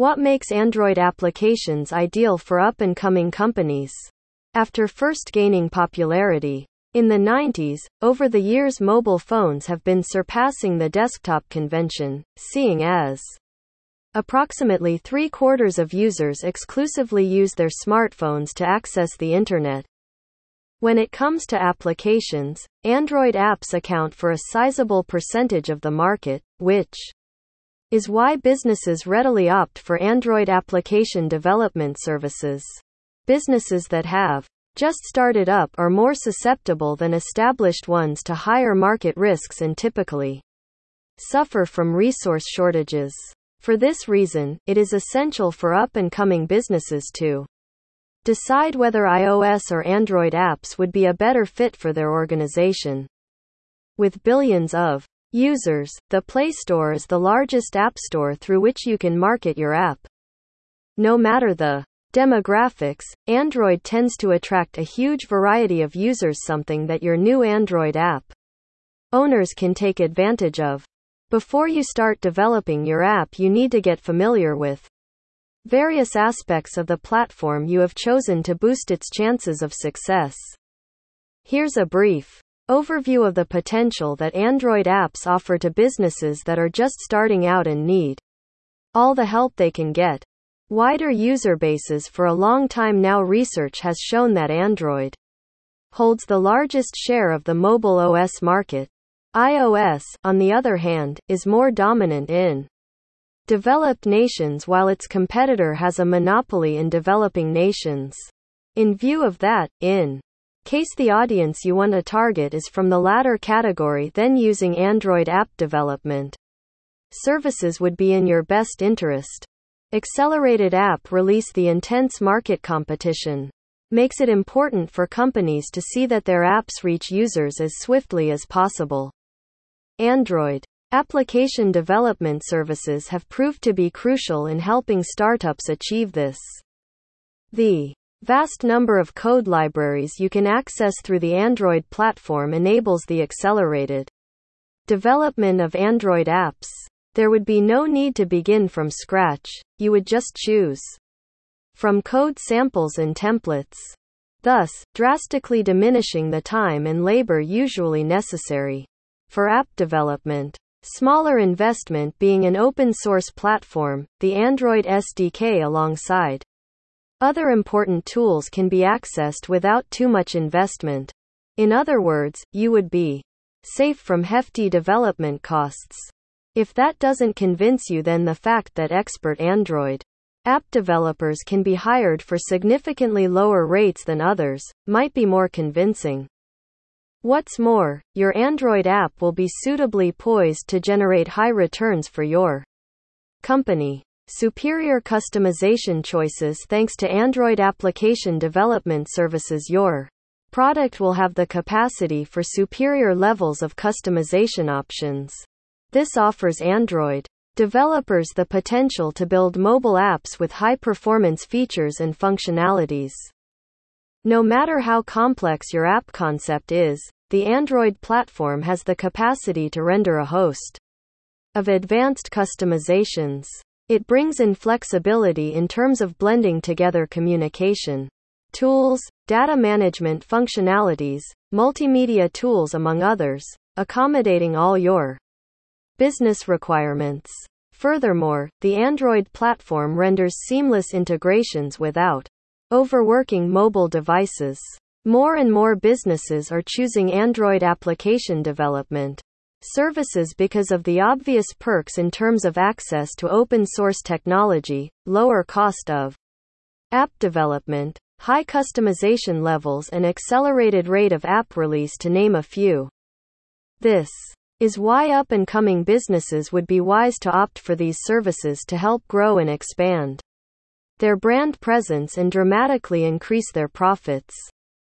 What makes Android applications ideal for up and coming companies? After first gaining popularity in the 90s, over the years mobile phones have been surpassing the desktop convention, seeing as approximately three quarters of users exclusively use their smartphones to access the internet. When it comes to applications, Android apps account for a sizable percentage of the market, which is why businesses readily opt for Android application development services. Businesses that have just started up are more susceptible than established ones to higher market risks and typically suffer from resource shortages. For this reason, it is essential for up and coming businesses to decide whether iOS or Android apps would be a better fit for their organization. With billions of users, the Play Store is the largest app store through which you can market your app. No matter the demographics, Android tends to attract a huge variety of users, something that your new Android app owners can take advantage of. Before you start developing your app, you need to get familiar with various aspects of the platform you have chosen to boost its chances of success. Here's a brief overview of the potential that Android apps offer to businesses that are just starting out and need all the help they can get. Wider user bases for a long time now research has shown that Android holds the largest share of the mobile OS market. iOS, on the other hand, is more dominant in developed nations while its competitor has a monopoly in developing nations. In view of that, in case the audience you want to target is from the latter category, then using Android app development services would be in your best interest. Accelerated app release The intense market competition makes it important for companies to see that their apps reach users as swiftly as possible. Android application development services have proved to be crucial in helping startups achieve this. The vast number of code libraries you can access through the Android platform enables the accelerated development of Android apps. There would be no need to begin from scratch, you would just choose from code samples and templates, thus, drastically diminishing the time and labor usually necessary for app development. Smaller investment being an open source platform, the Android SDK alongside other important tools can be accessed without too much investment. In other words, you would be safe from hefty development costs. If that doesn't convince you, then the fact that expert Android app developers can be hired for significantly lower rates than others might be more convincing. What's more, your Android app will be suitably poised to generate high returns for your company. Superior customization choices thanks to Android application development services. Your product will have the capacity for superior levels of customization options. This offers Android developers the potential to build mobile apps with high performance features and functionalities. No matter how complex your app concept is, the Android platform has the capacity to render a host of advanced customizations. It brings in flexibility in terms of blending together communication tools, data management functionalities, multimedia tools, among others, accommodating all your business requirements. Furthermore, the Android platform renders seamless integrations without overworking mobile devices. More and more businesses are choosing Android application development services because of the obvious perks in terms of access to open source technology, lower cost of app development, high customization levels, and accelerated rate of app release, to name a few. This is why up and coming businesses would be wise to opt for these services to help grow and expand their brand presence and dramatically increase their profits.